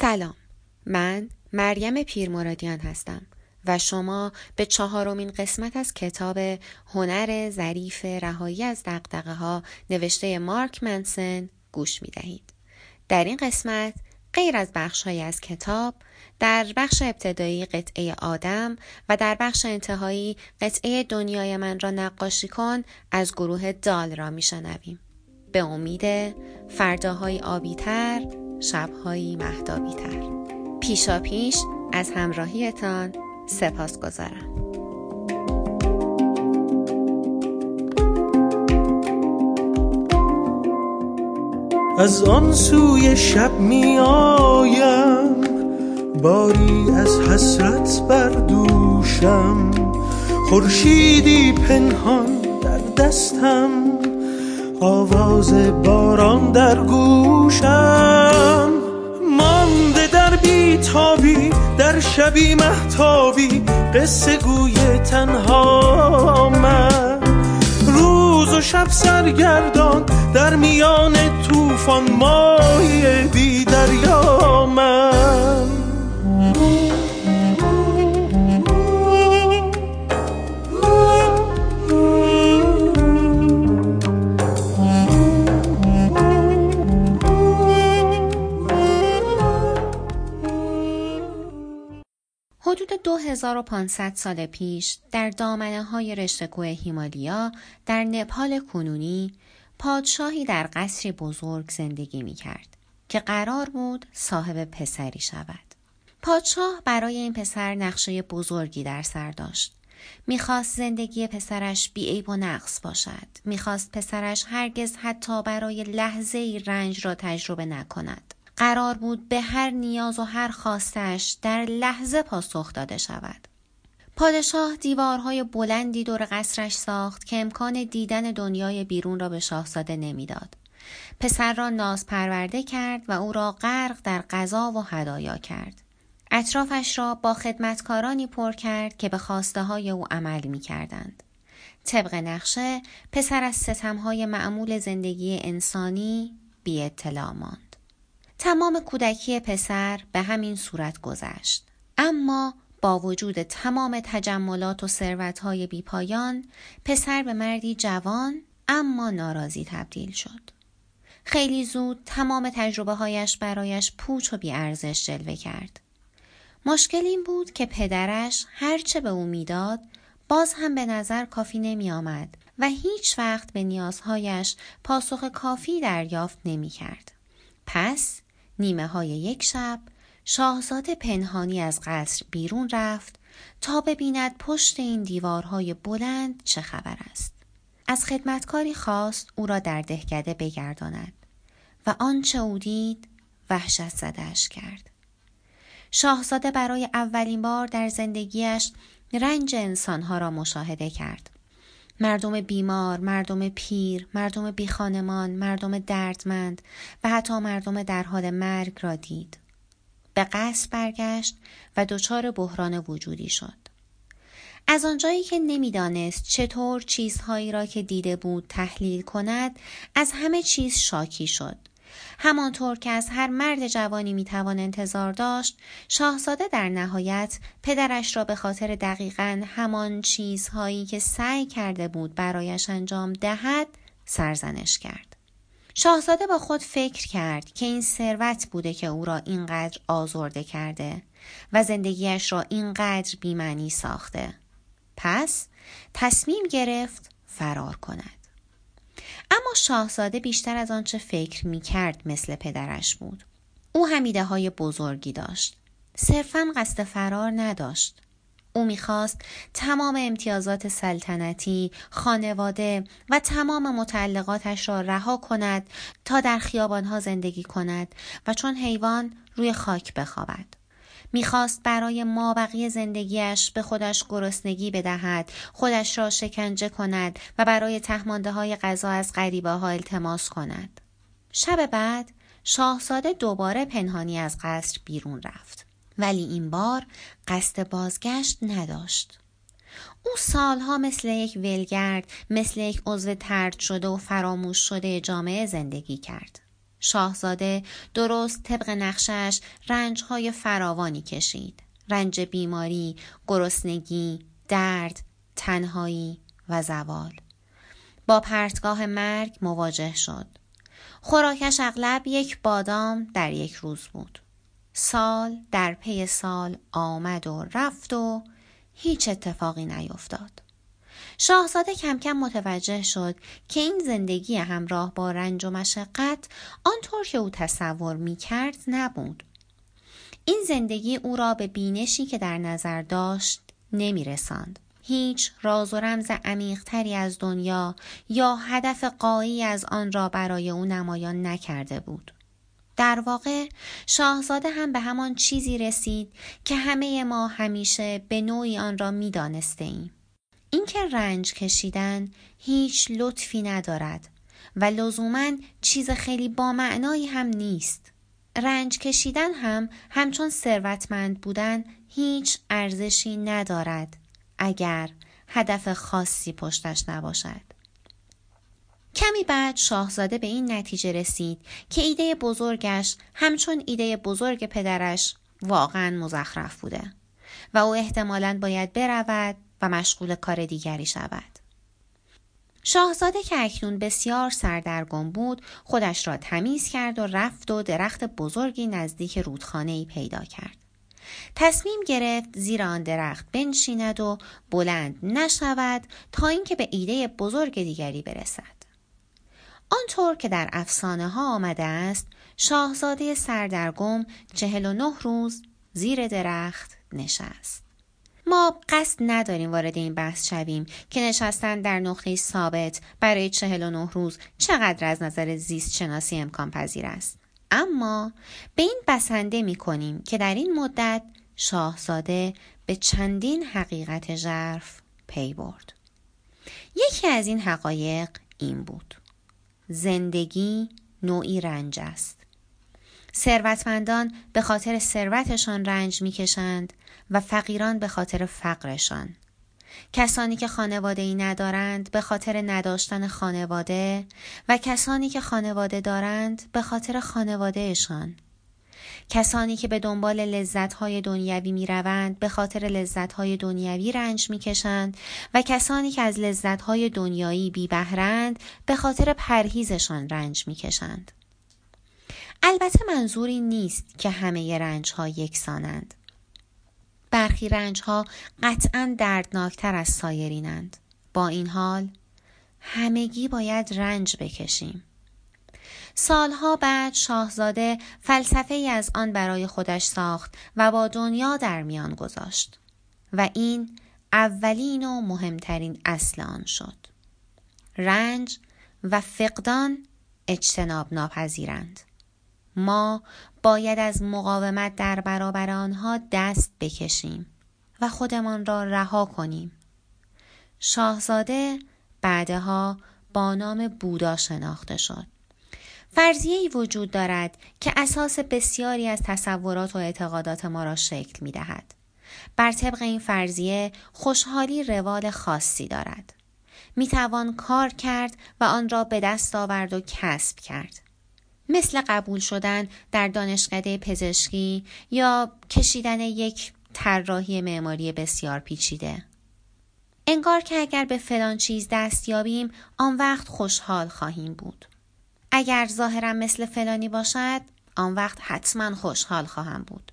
سلام من مریم پیرمرادیان هستم و شما به چهارمین قسمت از کتاب هنر ظریف رهایی از دقدقه ها نوشته مارک منسن گوش می دهید. در این قسمت غیر از بخش های از کتاب در بخش ابتدایی قطعه آدم و در بخش انتهایی قطعه دنیای من را نقاشی کن از گروه دال را میشنویم به امید فرداهای آبیتر شبهایی مهدابیتر پیشا پیش از همراهیتان سپاس گذارم از آن سوی شب می آیم باری از حسرت بر دوشم خورشیدی پنهان در دستم. آواز باران در گوشم. مانده در بیتابی در شبی محتابی قصه گوی تنها من. روز و شب سرگردان در میان طوفان ماهی بی دریا من. حدود 2500 سال پیش در دامنه های رشتهکوه هیمالیا در نپال کنونی پادشاهی در قصری بزرگ زندگی می کرد که قرار بود صاحب پسری شود. پادشاه برای این پسر نقشه بزرگی در سر داشت. می‌خواست زندگی پسرش بیعیب و نقص باشد. می‌خواست پسرش هرگز حتی برای لحظه رنج را تجربه نکند. قرار بود به هر نیاز و هر خواستش در لحظه پاسخ داده شود. پادشاه دیوارهای بلندی دور قصرش ساخت که امکان دیدن دنیای بیرون را به شاهزاده نمی‌داد. پسر را ناز پرورده کرد و او را غرق در غذا و هدایا کرد. اطرافش را با خدمتکارانی پر کرد که به خواسته های او عمل می کردند. طبق نقشه پسر از ستمهای معمول زندگی انسانی بی اطلاع ماند. تمام کودکی پسر به همین صورت گذشت. اما با وجود تمام تجملات و ثروتهای بیپایان پسر به مردی جوان اما ناراضی تبدیل شد. خیلی زود تمام تجربه هایش برایش پوچ و بیارزش جلوه کرد. مشکل این بود که پدرش هرچه به او می‌داد باز هم به نظر کافی نمی آمد و هیچ وقت به نیازهایش پاسخ کافی دریافت نمی کرد. پس نیمه های یک شب شاهزاده پنهانی از قصر بیرون رفت تا ببیند پشت این دیوارهای بلند چه خبر است. از خدمتکاری خواست او را در دهکده بگرداند و آنچه او دید وحشت زدهش کرد. شاهزاده برای اولین بار در زندگیش رنج انسانها را مشاهده کرد. مردم بیمار، مردم پیر، مردم بیخانمان، مردم دردمند و حتی مردم در حال مرگ را دید. به قصد برگشت و دچار بحران وجودی شد. از آنجایی که نمی‌دانست چطور چیزهایی را که دیده بود تحلیل کند از همه چیز شاکی شد همانطور که از هر مرد جوانی می‌توان انتظار داشت شاهزاده در نهایت پدرش را به خاطر دقیقا همان چیزهایی که سعی کرده بود برایش انجام دهد سرزنش کرد. شاهزاده با خود فکر کرد که این ثروت بوده که او را اینقدر آزرده کرده و زندگیش را اینقدر بیمعنی ساخته. پس تصمیم گرفت فرار کند. اما شاهزاده بیشتر از آنچه فکر می کرد مثل پدرش بود. او همیده های بزرگی داشت. صرفا قصد فرار نداشت. او می‌خواست تمام امتیازات سلطنتی، خانواده و تمام متعلقاتش را رها کند تا در خیابانها زندگی کند و چون حیوان روی خاک بخوابد. می‌خواست برای ما بقیه زندگیش به خودش گرسنگی بدهد خودش را شکنجه کند و برای تهمانده های غذا از غریبه ها التماس کند. شب بعد شاهزاده دوباره پنهانی از قصر بیرون رفت. ولی این بار قصد بازگشت نداشت. او سالها مثل یک ولگرد مثل یک عضو ترد شده و فراموش شده جامعه زندگی کرد. شاهزاده درست طبق نقشش رنجهای فراوانی کشید. رنج بیماری، گرسنگی، درد، تنهایی و زوال. با پرتگاه مرگ مواجه شد. خوراکش اغلب یک بادام در یک روز بود. سال در پی سال آمد و رفت و هیچ اتفاقی نیفتاد. شاهزاده کم کم متوجه شد که این زندگی همراه با رنج و مشقت آنطور که او تصور می کرد نبود. این زندگی او را به بینشی که در نظر داشت نمی رساند. هیچ راز و رمز عمیقتری از دنیا یا هدف قایی از آن را برای او نمایان نکرده بود. در واقع شاهزاده هم به همان چیزی رسید که همه ما همیشه به نوعی آن را می دانسته ایم. اینکه رنج کشیدن هیچ لطفی ندارد و لزوما چیز خیلی با معنایی هم نیست. رنج کشیدن هم همچون ثروتمند بودن هیچ ارزشی ندارد اگر هدف خاصی پشتش نباشد. کمی بعد شاهزاده به این نتیجه رسید که ایده بزرگش همچون ایده بزرگ پدرش واقعا مزخرف بوده و او احتمالا باید برود و مشغول کار دیگری شود. شاهزاده که اکنون بسیار سردرگم بود خودش را تمیز کرد و رفت و درخت بزرگی نزدیک رودخانه ای پیدا کرد. تصمیم گرفت زیر آن درخت بنشیند و بلند نشود تا اینکه به ایده بزرگ دیگری برسد. آنطور که در افسانه ها آمده است شاهزاده سردرگم چهل و نه روز زیر درخت نشست. ما قصد نداریم وارد این بحث شویم که نشستن در نقطه ثابت برای چهل و نه روز چقدر از نظر زیست شناسی امکان پذیر است. اما به این بسنده می کنیم که در این مدت شاهزاده به چندین حقیقت ژرف پی برد. یکی از این حقایق این بود. زندگی نوعی رنج است. ثروتمندان به خاطر ثروتشان رنج می‌کشند و فقیران به خاطر فقرشان. کسانی که خانواده ای ندارند به خاطر نداشتن خانواده و کسانی که خانواده دارند به خاطر خانوادهشان. کسانی که به دنبال لذتهای دنیوی می روند به خاطر لذتهای دنیوی رنج می کشند و کسانی که از لذتهای دنیایی بی بهرند به خاطر پرهیزشان رنج می کشند. البته منظوری نیست که همه رنج ها یکسانند. برخی رنج ها قطعا دردناکتر از سایرینند. با این حال همگی باید رنج بکشیم. سالها بعد شاهزاده فلسفه ای از آن برای خودش ساخت و با دنیا در میان گذاشت و این اولین و مهمترین اصل آن شد. رنج و فقدان اجتناب ناپذیرند. ما باید از مقاومت در برابر آنها دست بکشیم و خودمان را رها کنیم. شاهزاده بعدها با نام بودا شناخته شد. فرضیه ای وجود دارد که اساس بسیاری از تصورات و اعتقادات ما را شکل می دهد. بر طبق این فرضیه خوشحالی روال خاصی دارد. می توان کار کرد و آن را به دست آورد و کسب کرد. مثل قبول شدن در دانشکده پزشکی یا کشیدن یک طراحی معماری بسیار پیچیده. انگار که اگر به فلان چیز دست یابیم آن وقت خوشحال خواهیم بود. اگر ظاهرا مثل فلانی باشد آن وقت حتما خوشحال خواهم بود.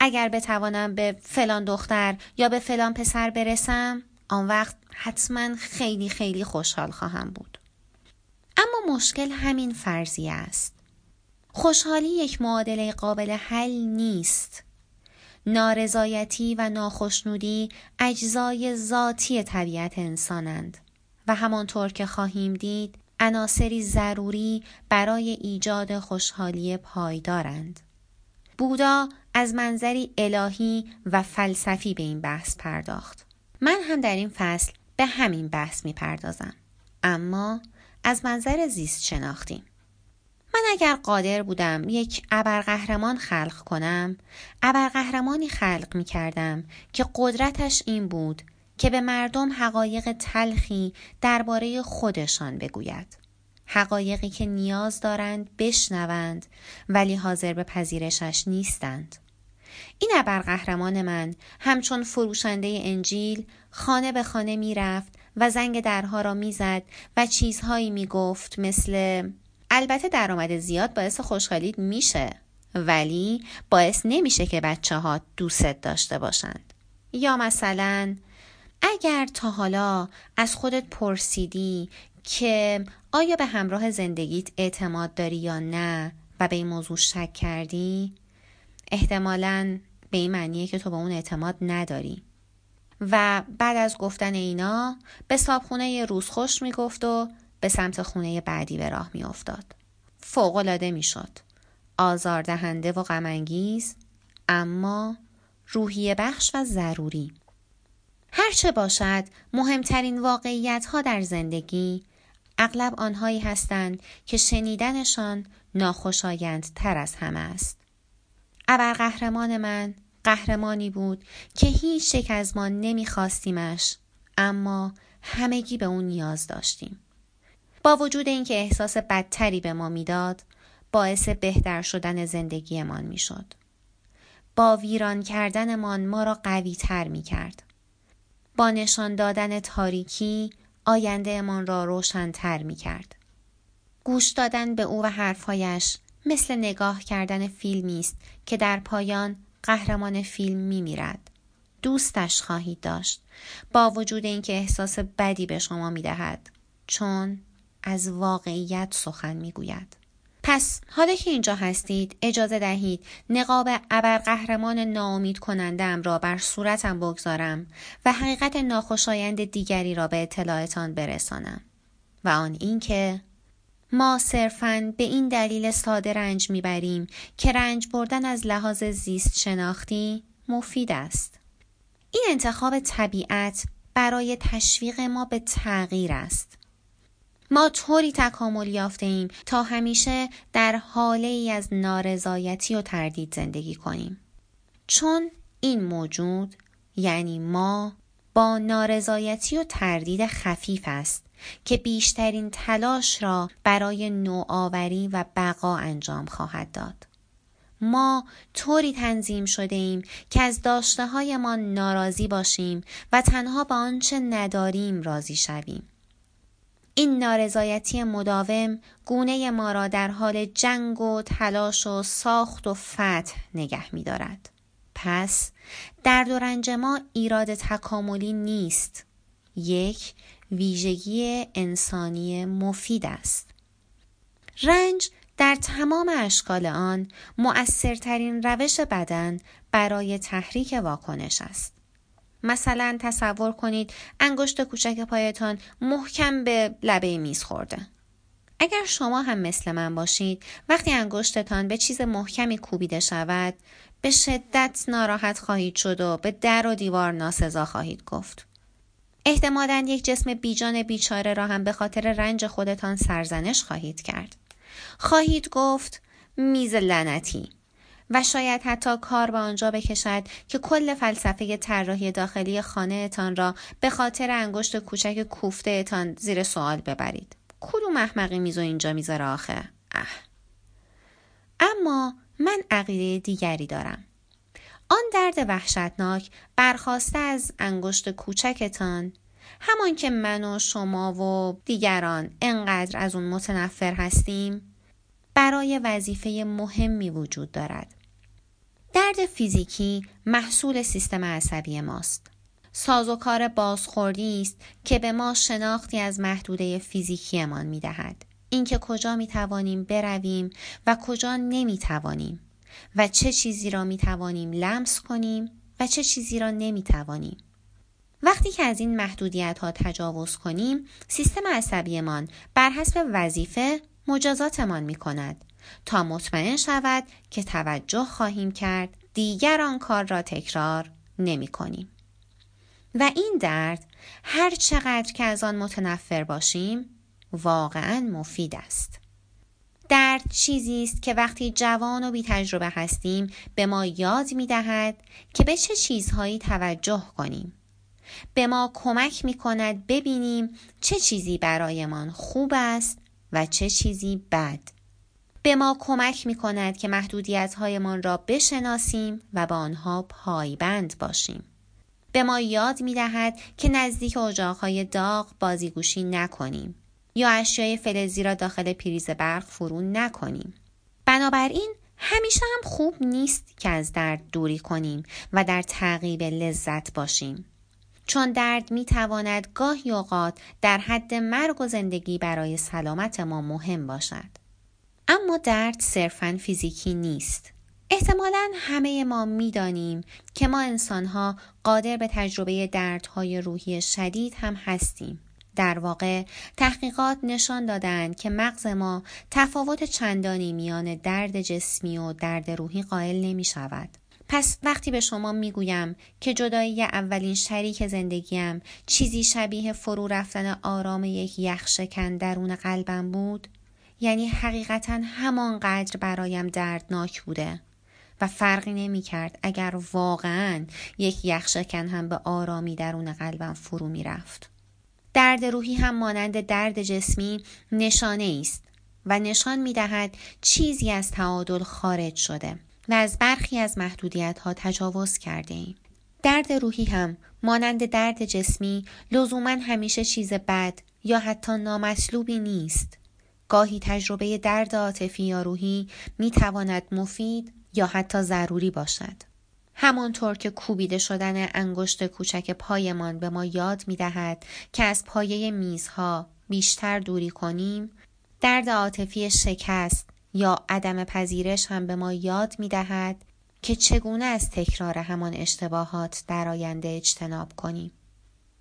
اگر بتوانم به فلان دختر یا به فلان پسر برسم آن وقت حتما خیلی خیلی خوشحال خواهم بود. مشکل همین فرضیه است. خوشحالی یک معادله قابل حل نیست. نارضایتی و ناخشنودی اجزای ذاتی طبیعت انسانند و همانطور که خواهیم دید عناصری ضروری برای ایجاد خوشحالی پایدارند. بودا از منظری الهی و فلسفی به این بحث پرداخت. من هم در این فصل به همین بحث می پردازم. اما از منظر زیست شناختیم. من اگر قادر بودم یک ابرقهرمان خلق کنم ابرقهرمانی خلق می کردم که قدرتش این بود که به مردم حقایق تلخی درباره خودشان بگوید حقایقی که نیاز دارند بشنوند ولی حاضر به پذیرشش نیستند این ابرقهرمان من همچون فروشنده انجیل خانه به خانه می‌رفت و زنگ درها را می‌زد و چیزهایی می‌گفت مثل البته درآمد زیاد باعث خوشحالیت میشه ولی باعث نمیشه که بچه ها دوست داشته باشند. یا مثلا اگر تا حالا از خودت پرسیدی که آیا به همراه زندگیت اعتماد داری یا نه و به این موضوع شک کردی احتمالا به این معنیه که تو به اون اعتماد نداری. و بعد از گفتن اینا به صابخونه روز خوش می‌گفت و به سمت خونه بعدی به راه میافتاد. فوقالعاده می‌شد. آزاردهنده و غمانگیز اما روحیه بخش و ضروری. هرچه باشد مهمترین واقعیت ها در زندگی اغلب آنهایی هستند که شنیدنشان ناخوشایند تر از همه است. ابرقهرمان من قهرمانی بود که هیچ یک از ما نمیخواستیمش اما همگی به اون نیاز داشتیم. با وجود اینکه احساس بدتری به ما می‌داد باعث بهتر شدن زندگیمان می‌شد. با ویران کردنمان ما را قوی تر می کرد. با نشان دادن تاریکی آیندهمان را روشنتر می کرد. گوش دادن به او و حرفهایش مثل نگاه کردن فیلمی است که در پایان قهرمان فیلم می میرد. دوستش خواهید داشت با وجود اینکه احساس بدی به شما می دهد چون از واقعیت سخن می گوید. پس حالا که اینجا هستید اجازه دهید نقاب ابرقهرمان ناامید کنندم را بر صورتم بگذارم و حقیقت ناخوشایند دیگری را به اطلاعتان برسانم و آن اینکه ما صرفا به این دلیل ساده رنج می‌بریم که رنج بردن از لحاظ زیست شناختی مفید است این انتخاب طبیعت برای تشویق ما به تغییر است ما طوری تکامل یافته ایم تا همیشه در حاله ای از نارضایتی و تردید زندگی کنیم. چون این موجود یعنی ما با نارضایتی و تردید خفیف است که بیشترین تلاش را برای نوآوری و بقا انجام خواهد داد. ما طوری تنظیم شده ایم که از داشته هایمان ناراضی باشیم و تنها به آنچه نداریم راضی شویم. این نارضایتی مداوم گونه ما را در حال جنگ و تلاش و ساخت و فتح نگه می دارد. پس درد و رنج ما ایراد تکاملی نیست. یک ویژگی انسانی مفید است. رنج در تمام اشکال آن مؤثرترین روش بدن برای تحریک واکنش است. مثلا تصور کنید انگشت کوچک پایتان محکم به لبه میز خورده. اگر شما هم مثل من باشید وقتی انگشتتان به چیز محکمی کوبیده شود به شدت ناراحت خواهید شد و به در و دیوار ناسزا خواهید گفت. احتمالا یک جسم بیجان بیچاره را هم به خاطر رنج خودتان سرزنش خواهید کرد. خواهید گفت میز لعنتی و شاید حتی کار به آنجا بکشد که کل فلسفه طراحی داخلی خانهتان را به خاطر انگشت کوچک کوفته زیر سوال ببرید. کدوم احمقی میز اینجا می‌ذاره آخه؟ اه. اما من عقیده دیگری دارم. آن درد وحشتناک برخواسته از انگشت کوچکتان همان که من و شما و دیگران انقدر از اون متنفر هستیم برای وظیفه مهمی وجود دارد درد فیزیکی محصول سیستم عصبی ماست. سازوکار بازخوردی است که به ما شناختی از محدوده فیزیکیمان می دهد. اینکه کجا می توانیم برویم و کجا نمی توانیم و چه چیزی را می توانیم لمس کنیم و چه چیزی را نمی توانیم. وقتی که از این محدودیت ها تجاوز کنیم سیستم عصبیمان بر حسب وظیفه مجازاتمان می کند تا مطمئن شود که توجه خواهیم کرد دیگر آن کار را تکرار نمی کنیم. و این درد هر چقدر که از آن متنفر باشیم واقعا مفید است. درد چیزی است که وقتی جوان و بی تجربه هستیم به ما یاد می دهد که به چه چیزهایی توجه کنیم. به ما کمک می کند ببینیم چه چیزی برایمان خوب است و چه چیزی بد به ما کمک می کند که محدودیت هایمان را بشناسیم و به آنها پایبند باشیم. به ما یاد می دهد که نزدیک های داغ بازیگوشی نکنیم یا اشیای فلزی را داخل پریز برق فرو نکنیم. بنابراین همیشه هم خوب نیست که از درد دوری کنیم و در تعقیب لذت باشیم. چون درد می تواند گاهی اوقات در حد مرگ و زندگی برای سلامت ما مهم باشد. اما درد صرفا فیزیکی نیست. احتمالا همه ما می‌دانیم که ما انسانها قادر به تجربه دردهای روحی شدید هم هستیم. در واقع تحقیقات نشان دادند که مغز ما تفاوت چندانی میان درد جسمی و درد روحی قائل نمی شود. پس وقتی به شما می‌گویم که جدایی اولین شریک زندگیم چیزی شبیه فرو رفتن آرام یک یخشکن درون قلبم بود یعنی حقیقتا همانقدر برایم دردناک بوده و فرقی نمی کرد اگر واقعا یک یخشکن هم به آرامی درون قلبم فرو می رفت. درد روحی هم مانند درد جسمی نشانه است و نشان می دهد چیزی از تعادل خارج شده و از برخی از محدودیت ها تجاوز کرده ایم. درد روحی هم مانند درد جسمی لزوما همیشه چیز بد یا حتی نامطلوبی نیست. گاهی تجربه درد عاطفی یا روحی می تواند مفید یا حتی ضروری باشد. همانطور که کوبیده شدن انگشت کوچک پایمان به ما یاد می دهد که از پایه میزها بیشتر دوری کنیم، درد عاطفی شکست یا عدم پذیرش هم به ما یاد می دهد که چگونه از تکرار همان اشتباهات در آینده اجتناب کنیم.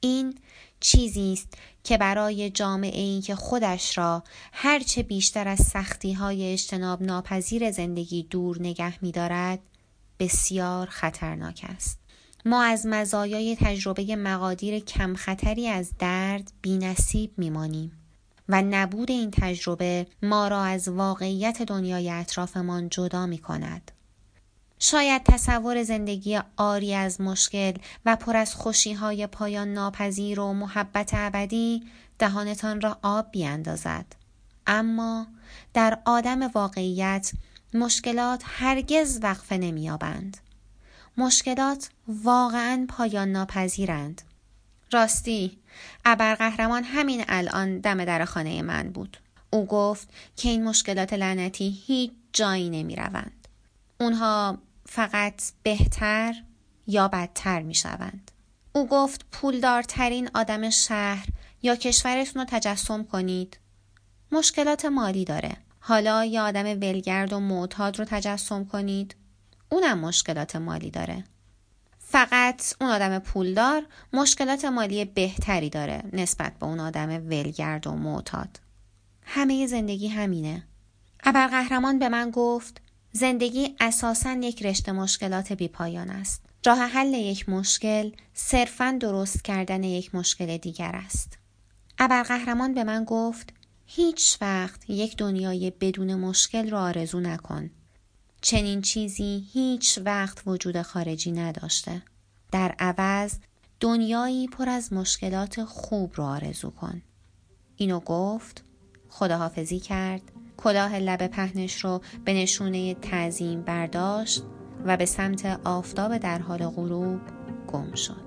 این چیزی است که برای جامعه ای که خودش را هرچه بیشتر از سختی های اجتناب ناپذیر زندگی دور نگه می دارد بسیار خطرناک است. ما از مزایای تجربه مقادیر کم خطری از درد بی نصیب می مانیم و نبود این تجربه ما را از واقعیت دنیای اطرافمان جدا می کند. شاید تصور زندگی آری از مشکل و پر از خوشی های پایان ناپذیر و محبت ابدی دهانتان را آب بیاندازد. اما در آدم واقعیت مشکلات هرگز وقفه نمییابند. مشکلات واقعا پایان ناپذیرند. راستی ابرقهرمان همین الان دم در خانه من بود. او گفت که این مشکلات لعنتی هیچ جایی نمی روند. اونها فقط بهتر یا بدتر می شوند. او گفت پولدارترین آدم شهر یا کشورتون رو تجسم کنید. مشکلات مالی داره. حالا یه آدم ولگرد و معتاد رو تجسم کنید. اونم مشکلات مالی داره. فقط اون آدم پولدار مشکلات مالی بهتری داره نسبت به اون آدم ولگرد و معتاد. همه زندگی همینه. ابرقهرمان به من گفت زندگی اساسا یک رشته مشکلات بیپایان است. راه حل یک مشکل صرفا درست کردن یک مشکل دیگر است. ابرقهرمان به من گفت هیچ وقت یک دنیای بدون مشکل را آرزو نکن. چنین چیزی هیچ وقت وجود خارجی نداشته. در عوض دنیایی پر از مشکلات خوب را آرزو کن. اینو گفت خداحافظی کرد کلاه لب پهنش رو به نشونه تعظیم برداشت و به سمت آفتاب در حال غروب گم شد.